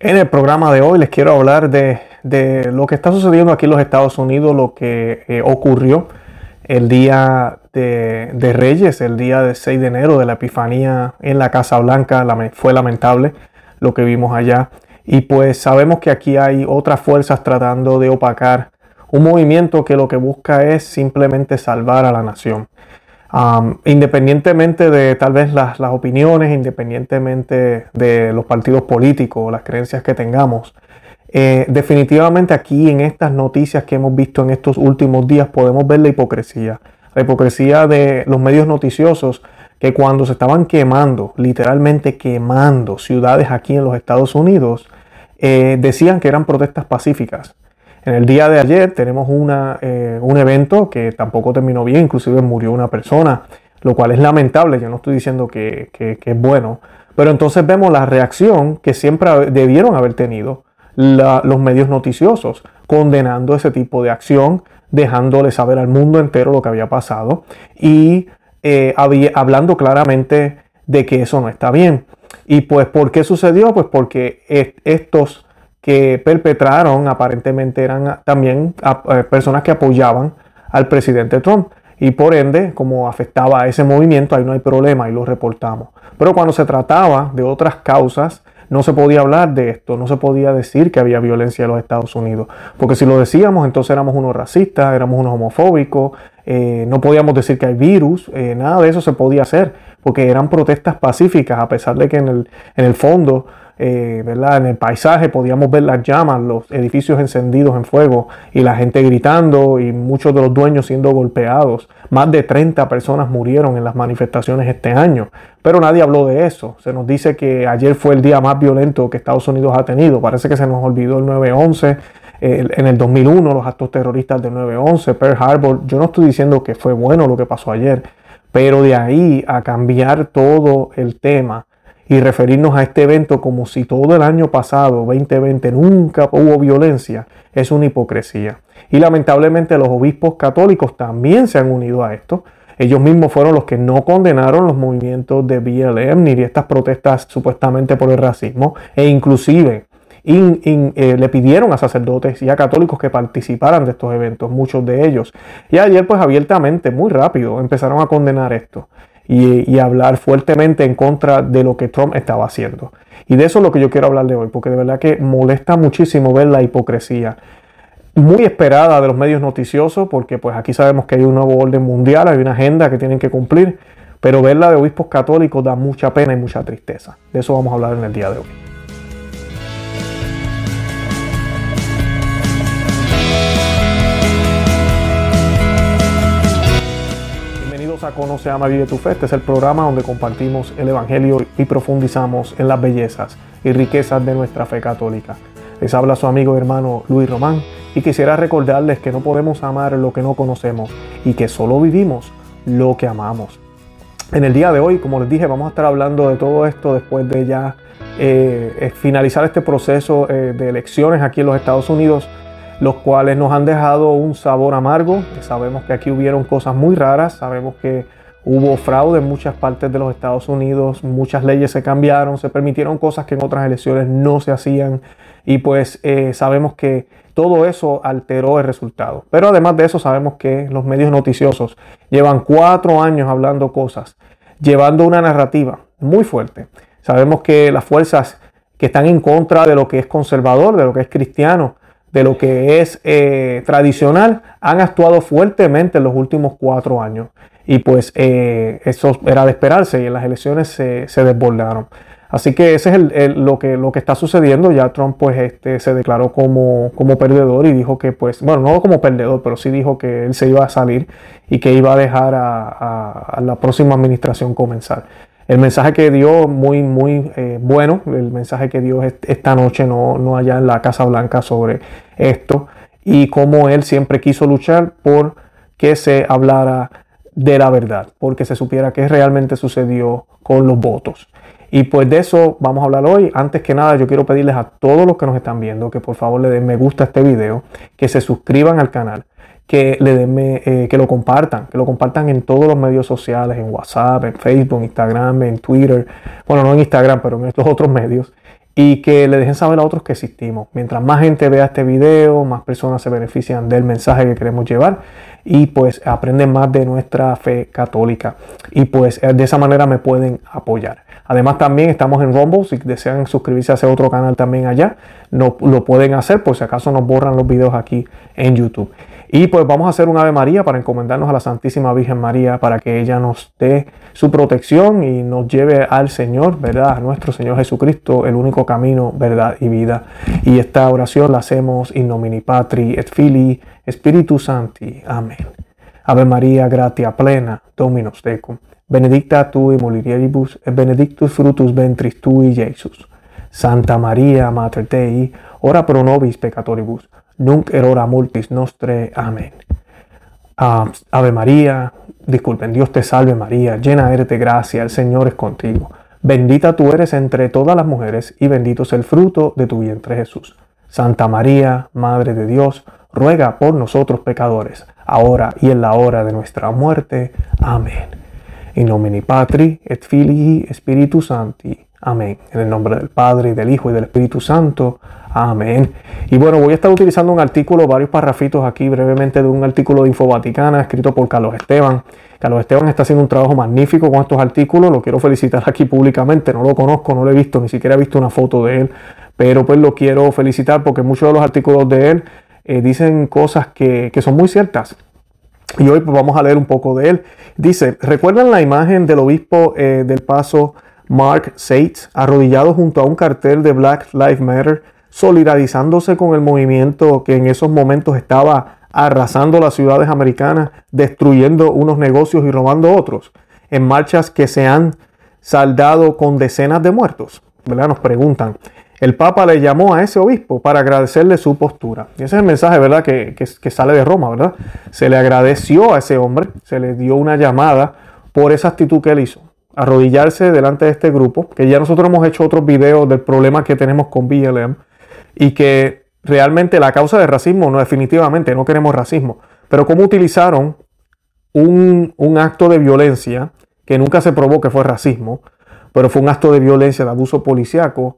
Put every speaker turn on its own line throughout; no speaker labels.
En el programa de hoy les quiero hablar de, lo que está sucediendo aquí en los Estados Unidos, lo que eh, ocurrió el día de, Reyes, el día de 6 de enero de la Epifanía en la Casa Blanca. fue lamentable lo que vimos allá. Y pues sabemos que aquí hay otras fuerzas tratando de opacar un movimiento que lo que busca es simplemente salvar a la nación independientemente de tal vez las, opiniones, independientemente de los partidos políticos o las creencias que tengamos, eh, definitivamente aquí en estas noticias que hemos visto en estos últimos días podemos ver la hipocresía. La hipocresía de los medios noticiosos que cuando se estaban quemando, literalmente quemando ciudades aquí en los Estados Unidos, eh, decían que eran protestas pacíficas. En el día de ayer tenemos eh, un evento que tampoco terminó bien, inclusive murió una persona, lo cual es lamentable, yo no estoy diciendo que, es bueno, pero entonces vemos la reacción que siempre debieron haber tenido los medios noticiosos, condenando ese tipo de acción, dejándole saber al mundo entero lo que había pasado y eh, hablando claramente de que eso no está bien. ¿Y pues por qué sucedió? Pues porque e-, estos que perpetraron aparentemente eran también eh, personas que apoyaban al presidente Trump. Y por ende, como afectaba a ese movimiento, ahí no hay problema y lo reportamos. Pero cuando se trataba de otras causas, no se podía hablar de esto, no se podía decir que había violencia en los Estados Unidos, porque si lo decíamos entonces éramos unos racistas, éramos unos homofóbicos, eh, no podíamos decir que hay virus, eh, nada de eso se podía hacer, porque eran protestas pacíficas, a pesar de que en el, en el fondo eh, en el paisaje, podíamos ver las llamas, los edificios encendidos en fuego y la gente gritando y muchos de los dueños siendo golpeados. Más de 30 personas murieron en las manifestaciones este año, pero nadie habló de eso. Se nos dice que ayer fue el día más violento que Estados Unidos ha tenido. Parece que se nos olvidó el 9-11 en el 2001, los actos terroristas del 9-11, Pearl Harbor. Yo no estoy diciendo que fue bueno lo que pasó ayer, pero de ahí a cambiar todo el tema y referirnos a este evento como si todo el año pasado, 2020, nunca hubo violencia, es una hipocresía. Y lamentablemente los obispos católicos también se han unido a esto. Ellos mismos fueron los que no condenaron los movimientos de BLM ni estas protestas supuestamente por el racismo e inclusive eh, le pidieron a sacerdotes y a católicos que participaran de estos eventos, muchos de ellos. Y ayer pues abiertamente, muy rápido, empezaron a condenar esto y, hablar fuertemente en contra de lo que Trump estaba haciendo. Y de eso es lo que yo quiero hablar de hoy, porque de verdad que molesta muchísimo ver la hipocresía. Muy esperada de los medios noticiosos, porque pues aquí sabemos que hay un nuevo orden mundial, hay una agenda que tienen que cumplir, pero verla de obispos católicos da mucha pena y mucha tristeza. De eso vamos a hablar en el día de hoy. Conoce, Ama, Vive tu Fe. Este es el programa donde compartimos el Evangelio y profundizamos en las bellezas y riquezas de nuestra fe católica. Les habla su amigo y hermano Luis Román y quisiera recordarles que no podemos amar lo que no conocemos y que solo vivimos lo que amamos. En el día de hoy, como les dije, vamos a estar hablando de todo esto después de ya eh, eh, finalizar este proceso eh, de elecciones aquí en los Estados Unidos los cuales nos han dejado un sabor amargo. Sabemos que aquí hubieron cosas muy raras, sabemos que hubo fraude en muchas partes de los Estados Unidos, muchas leyes se cambiaron, se permitieron cosas que en otras elecciones no se hacían y pues eh, sabemos que todo eso alteró el resultado. Pero además de eso sabemos que los medios noticiosos llevan cuatro años hablando cosas, llevando una narrativa muy fuerte. Sabemos que las fuerzas que están en contra de lo que es conservador, de lo que es cristiano, de lo que es eh, tradicional han actuado fuertemente en los últimos cuatro años. Y pues eh, eso era de esperarse y en las elecciones se, desbordaron. Así que ese es lo, que, está sucediendo. Ya Trump pues este, se declaró como, perdedor y dijo que pues, bueno, no como perdedor, pero sí dijo que él se iba a salir y que iba a dejar a la próxima administración comenzar el mensaje que dio muy, muy eh, bueno, el mensaje que dio esta noche, no, no allá en la Casa Blanca sobre esto, y cómo él siempre quiso luchar por que se hablara de la verdad, porque se supiera qué realmente sucedió con los votos. Y pues de eso vamos a hablar hoy. Antes que nada, yo quiero pedirles a todos los que nos están viendo que por favor le den me gusta a este video, que se suscriban al canal, que le den, eh, eh, que lo compartan, que lo compartan en todos los medios sociales, en WhatsApp, en Facebook, en Instagram, en Twitter, bueno, no en Instagram, pero en estos otros medios, y que le dejen saber a otros que existimos. Mientras más gente vea este video, más personas se benefician del mensaje que queremos llevar y pues aprenden más de nuestra fe católica y pues eh, de esa manera me pueden apoyar. Además también estamos en Rumble, si desean suscribirse a ese otro canal también allá, lo pueden hacer por si acaso nos borran los videos aquí en YouTube. Y pues vamos a hacer un Ave María para encomendarnos a la Santísima Virgen María para que ella nos dé su protección y nos lleve al Señor, ¿verdad? A nuestro Señor Jesucristo, el único camino, verdad y vida. Y esta oración la hacemos in nomini Patri et Filii Espíritu Sancti. Amén. Ave María, gratia plena, Dominus tecum. Benedicta tu y mulieribus et benedictus frutus ventris tui, Jesus. Santa María, Mater Dei, ora pro nobis peccatoribus nunc erora multis nostre. Amén. Ah, Ave María, disculpen, Dios te salve María, llena eres de gracia, el Señor es contigo. Bendita tú eres entre todas las mujeres y bendito es el fruto de tu vientre Jesús. Santa María, Madre de Dios, ruega por nosotros pecadores, ahora y en la hora de nuestra muerte. Amén. In nomine Patri et Filii Spiritus Sancti. Amén. En el nombre del Padre, y del Hijo y del Espíritu Santo. Amén. Y bueno, voy a estar utilizando un artículo, varios parrafitos aquí brevemente de un artículo de Vaticana escrito por Carlos Esteban. Carlos Esteban está haciendo un trabajo magnífico con estos artículos, lo quiero felicitar aquí públicamente, no lo conozco, no lo he visto, ni siquiera he visto una foto de él, pero pues lo quiero felicitar porque muchos de los artículos de él eh, dicen cosas que, son muy ciertas. Y hoy pues, vamos a leer un poco de él. Dice, ¿recuerdan la imagen del obispo eh, del Paso? Mark Sates, arrodillado junto a un cartel de Black Lives Matter, solidarizándose con el movimiento que en esos momentos estaba arrasando las ciudades americanas, destruyendo unos negocios y robando otros, en marchas que se han saldado con decenas de muertos. ¿verdad? Nos preguntan. El Papa le llamó a ese obispo para agradecerle su postura. Y ese es el mensaje ¿verdad? Que, que sale de Roma. ¿verdad? Se le agradeció a ese hombre, se le dio una llamada por esa actitud que él hizo arrodillarse delante de este grupo, que ya nosotros hemos hecho otros videos del problema que tenemos con BLM y que realmente la causa de racismo, no definitivamente, no queremos racismo, pero cómo utilizaron un, un acto de violencia que nunca se probó que fue racismo, pero fue un acto de violencia, de abuso policiaco,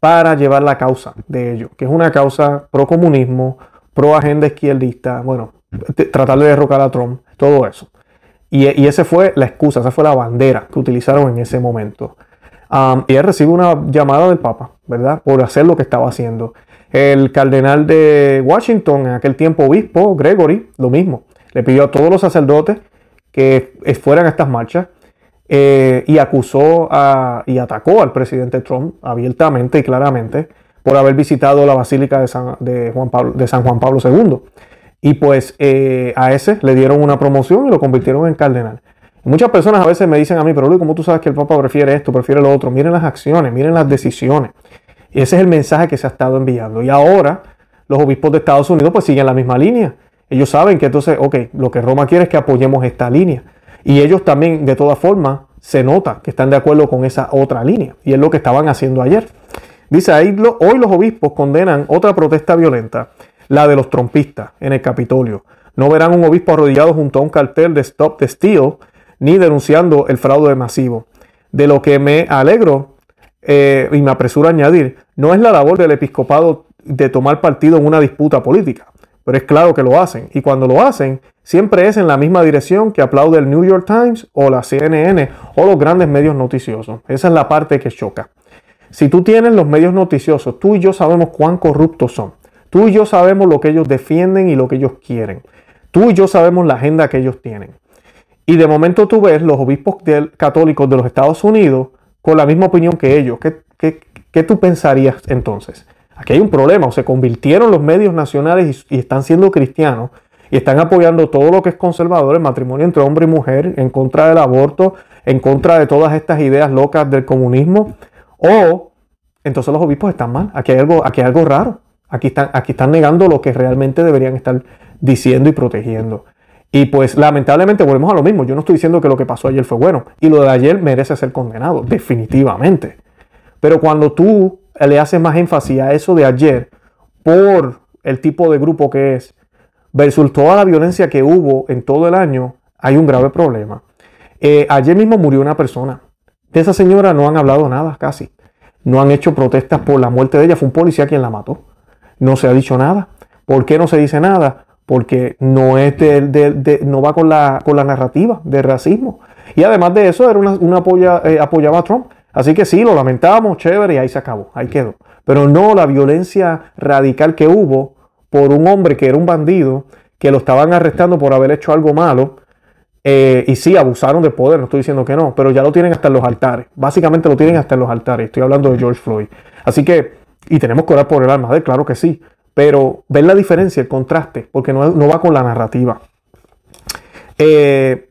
para llevar la causa de ello, que es una causa pro comunismo, pro agenda izquierdista, bueno, mm. tratar de derrocar a Trump, todo eso. Y, esa fue la excusa, esa fue la bandera que utilizaron en ese momento. Um, y él recibe una llamada del Papa, ¿verdad? Por hacer lo que estaba haciendo. El cardenal de Washington, en aquel tiempo obispo, Gregory, lo mismo. Le pidió a todos los sacerdotes que fueran a estas marchas eh, y acusó y atacó al presidente Trump abiertamente y claramente por haber visitado la Basílica de San Juan Pablo II. Y pues eh, a ese le dieron una promoción y lo convirtieron en cardenal. muchas personas a veces me dicen a mí, pero Luis, ¿cómo tú sabes que el Papa prefiere esto, prefiere lo otro? Miren las acciones, miren las decisiones. Y ese es el mensaje que se ha estado enviando. Y ahora los obispos de Estados Unidos pues siguen la misma línea. Ellos saben que entonces, ok, lo que Roma quiere es que apoyemos esta línea. Y ellos también, de todas formas, se nota que están de acuerdo con esa otra línea. Y es lo que estaban haciendo ayer. Dice, ahí hoy los obispos condenan otra protesta violenta la de los trompistas en el Capitolio. No verán un obispo arrodillado junto a un cartel de Stop the ni denunciando el fraude masivo. De lo que me alegro eh, y me apresuro a añadir, no es la labor del episcopado de tomar partido en una disputa política, pero es claro que lo hacen y cuando lo hacen siempre es en la misma dirección que aplaude el New York Times o la CNN o los grandes medios noticiosos. Esa es la parte que choca. Si tú tienes los medios noticiosos, tú y yo sabemos cuán corruptos son. Tú y yo sabemos lo que ellos defienden y lo que ellos quieren. Tú y yo sabemos la agenda que ellos tienen. Y de momento tú ves los obispos católicos de los Estados Unidos con la misma opinión que ellos. ¿Qué, tú pensarías entonces? Aquí hay un problema, o se convirtieron los medios nacionales y, están siendo cristianos y están apoyando todo lo que es conservador, el matrimonio entre hombre y mujer, en contra del aborto, en contra de todas estas ideas locas del comunismo. O entonces los obispos están mal, aquí hay algo, aquí hay algo raro. Aquí están, aquí están negando lo que realmente deberían estar diciendo y protegiendo. Y pues lamentablemente volvemos a lo mismo. Yo no estoy diciendo que lo que pasó ayer fue bueno. Y lo de ayer merece ser condenado, definitivamente. Pero cuando tú le haces más énfasis a eso de ayer por el tipo de grupo que es, versus toda la violencia que hubo en todo el año, hay un grave problema. Eh, ayer mismo murió una persona. De esa señora no han hablado nada casi. No han hecho protestas por la muerte de ella. Fue un policía quien la mató no se ha dicho nada. ¿Por qué no se dice nada? Porque no, es de, no va con la, con la narrativa de racismo. Y además de eso, era una, eh, apoyaba a Trump. Así que sí, lo lamentamos, chévere, y ahí se acabó, ahí quedó. Pero no la violencia radical que hubo por un hombre que era un bandido, que lo estaban arrestando por haber hecho algo malo. Eh, y sí, abusaron de poder, no estoy diciendo que no, pero ya lo tienen hasta en los altares. Básicamente lo tienen hasta en los altares. Estoy hablando de George Floyd. Así que y tenemos que orar por el alma de claro que sí. Pero ver la diferencia, el contraste, porque no, va con la narrativa. Eh,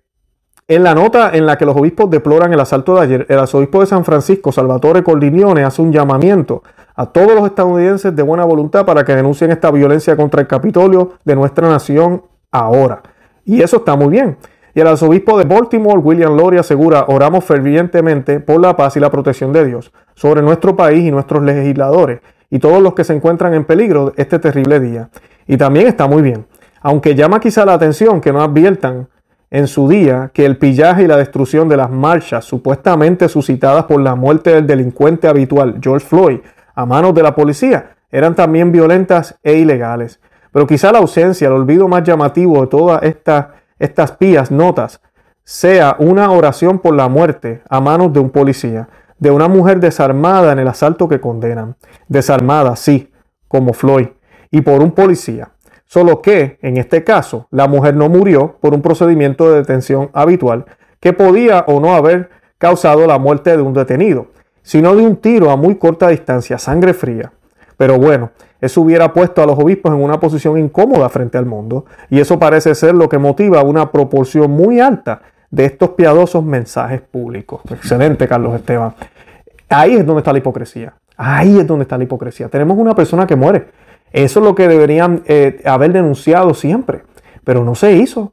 en la nota en la que los obispos deploran el asalto de ayer, el arzobispo de San Francisco, Salvatore Cordiglione, hace un llamamiento a todos los estadounidenses de buena voluntad para que denuncien esta violencia contra el Capitolio de nuestra nación ahora. Y eso está muy bien. Y el arzobispo de Baltimore, William Lori, asegura, oramos fervientemente por la paz y la protección de Dios sobre nuestro país y nuestros legisladores y todos los que se encuentran en peligro este terrible día. Y también está muy bien, aunque llama quizá la atención que no adviertan en su día que el pillaje y la destrucción de las marchas supuestamente suscitadas por la muerte del delincuente habitual George Floyd a manos de la policía eran también violentas e ilegales. Pero quizá la ausencia, el olvido más llamativo de toda esta estas pías notas sea una oración por la muerte a manos de un policía, de una mujer desarmada en el asalto que condenan, desarmada, sí, como Floyd, y por un policía. Solo que, en este caso, la mujer no murió por un procedimiento de detención habitual que podía o no haber causado la muerte de un detenido, sino de un tiro a muy corta distancia, sangre fría. Pero bueno, eso hubiera puesto a los obispos en una posición incómoda frente al mundo, y eso parece ser lo que motiva una proporción muy alta de estos piadosos mensajes públicos. Excelente, Carlos Esteban. Ahí es donde está la hipocresía. Ahí es donde está la hipocresía. Tenemos una persona que muere. Eso es lo que deberían eh, haber denunciado siempre, pero no se hizo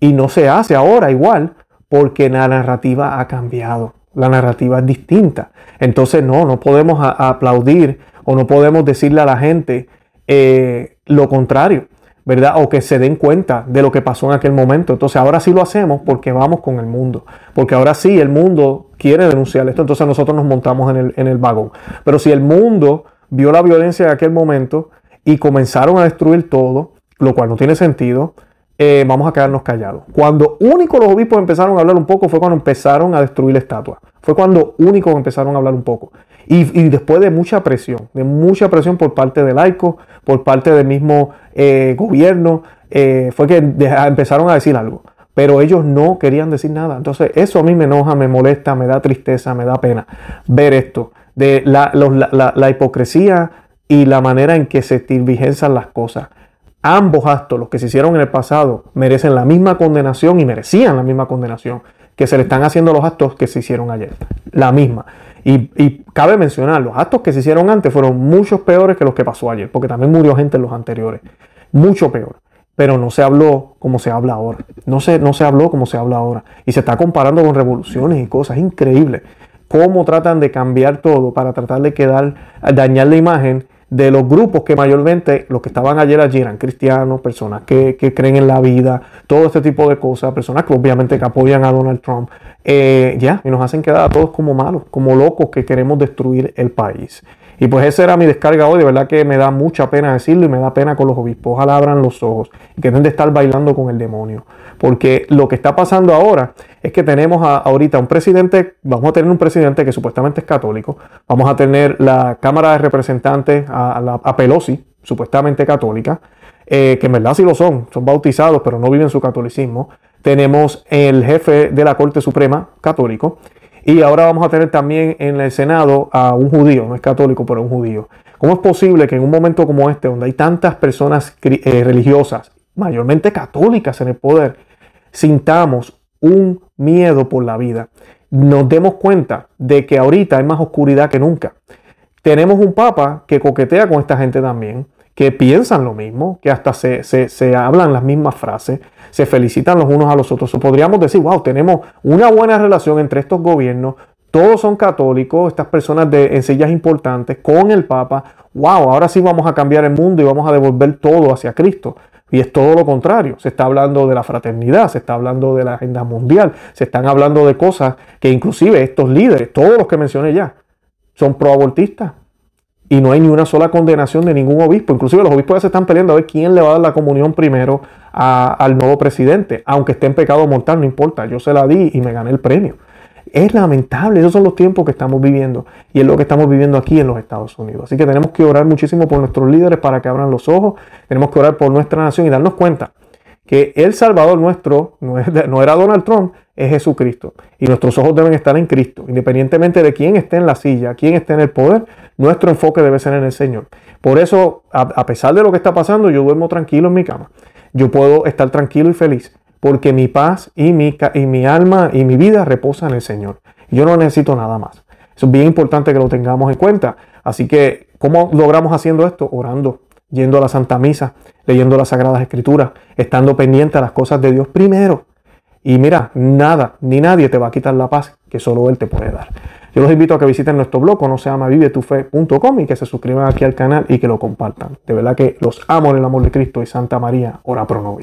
y no se hace ahora igual porque la narrativa ha cambiado. La narrativa es distinta. Entonces no, no podemos aplaudir o no podemos decirle a la gente eh, lo contrario, ¿verdad? O que se den cuenta de lo que pasó en aquel momento. Entonces ahora sí lo hacemos porque vamos con el mundo, porque ahora sí el mundo quiere denunciar esto, entonces nosotros nos montamos en el, vagón. Pero si el mundo vio la violencia de aquel momento y comenzaron a destruir todo, lo cual no tiene sentido, eh, vamos a quedarnos callados. Cuando únicos los obispos empezaron a hablar un poco fue cuando empezaron a destruir la estatua. Fue cuando únicos empezaron a hablar un poco. Y, después de mucha presión, de mucha presión por parte del laicos por parte del mismo eh, gobierno, eh, fue que empezaron a decir algo. Pero ellos no querían decir nada. Entonces eso a mí me enoja, me molesta, me da tristeza, me da pena ver esto, de la, hipocresía y la manera en que se vigenzan las cosas. Ambos actos, los que se hicieron en el pasado, merecen la misma condenación y merecían la misma condenación que se le están haciendo los actos que se hicieron ayer. La misma. Y, cabe mencionar, los actos que se hicieron antes fueron muchos peores que los que pasó ayer, porque también murió gente en los anteriores, mucho peor. Pero no se habló como se habla ahora. No se, no se habló como se habla ahora. Y se está comparando con revoluciones y cosas. Es increíble cómo tratan de cambiar todo para tratar de quedar, dañar la imagen de los grupos que mayormente los que estaban ayer allí eran cristianos, personas que, creen en la vida, todo este tipo de cosas, personas que obviamente que apoyan a Donald Trump, eh, ya, y nos hacen quedar a todos como malos, como locos que queremos destruir el país. Y pues esa era mi descarga hoy, de verdad que me da mucha pena decirlo y me da pena con los obispos. Ojalá abran los ojos y que deben de estar bailando con el demonio. Porque lo que está pasando ahora es que tenemos a, ahorita un presidente, vamos a tener un presidente que supuestamente es católico, vamos a tener la Cámara de Representantes, a, Pelosi, supuestamente católica, eh, que en verdad sí lo son, son bautizados, pero no viven su catolicismo. Tenemos el jefe de la Corte Suprema católico y ahora vamos a tener también en el Senado a un judío, no es católico, pero un judío. ¿Cómo es posible que en un momento como este, donde hay tantas personas eh, religiosas, mayormente católicas en el poder, sintamos un miedo por la vida? Nos demos cuenta de que ahorita hay más oscuridad que nunca. Tenemos un papa que coquetea con esta gente también que piensan lo mismo, que hasta se, hablan las mismas frases, se felicitan los unos a los otros. O podríamos decir, wow, tenemos una buena relación entre estos gobiernos, todos son católicos, estas personas de, en sillas importantes, con el Papa, wow, ahora sí vamos a cambiar el mundo y vamos a devolver todo hacia Cristo. Y es todo lo contrario. Se está hablando de la fraternidad, se está hablando de la agenda mundial, se están hablando de cosas que inclusive estos líderes, todos los que mencioné ya, son proabortistas, y no hay ni una sola condenación de ningún obispo. Inclusive los obispos se están peleando a ver quién le va a dar la comunión primero al nuevo presidente. Aunque esté en pecado mortal, no importa, yo se la di y me gané el premio. Es lamentable, esos son los tiempos que estamos viviendo y es lo que estamos viviendo aquí en los Estados Unidos. Así que tenemos que orar muchísimo por nuestros líderes para que abran los ojos, tenemos que orar por nuestra nación y darnos cuenta que el Salvador nuestro no era Donald Trump, es Jesucristo. Y nuestros ojos deben estar en Cristo, independientemente de quién esté en la silla, quién esté en el poder, nuestro enfoque debe ser en el Señor. Por eso, a, pesar de lo que está pasando, yo duermo tranquilo en mi cama. Yo puedo estar tranquilo y feliz, porque mi paz y mi, y mi alma y mi vida reposan en el Señor. Yo no necesito nada más. es bien importante que lo tengamos en cuenta. Así que, ¿cómo logramos haciendo esto? Orando, yendo a la Santa Misa, leyendo las Sagradas Escrituras, estando pendiente a las cosas de Dios primero y mira, nada ni nadie te va a quitar la paz que solo Él te puede dar. Yo los invito a que visiten nuestro blog, no se llama vivetufe.com y que se suscriban aquí al canal y que lo compartan. De verdad que los amo en el amor de Cristo y Santa María, ora pro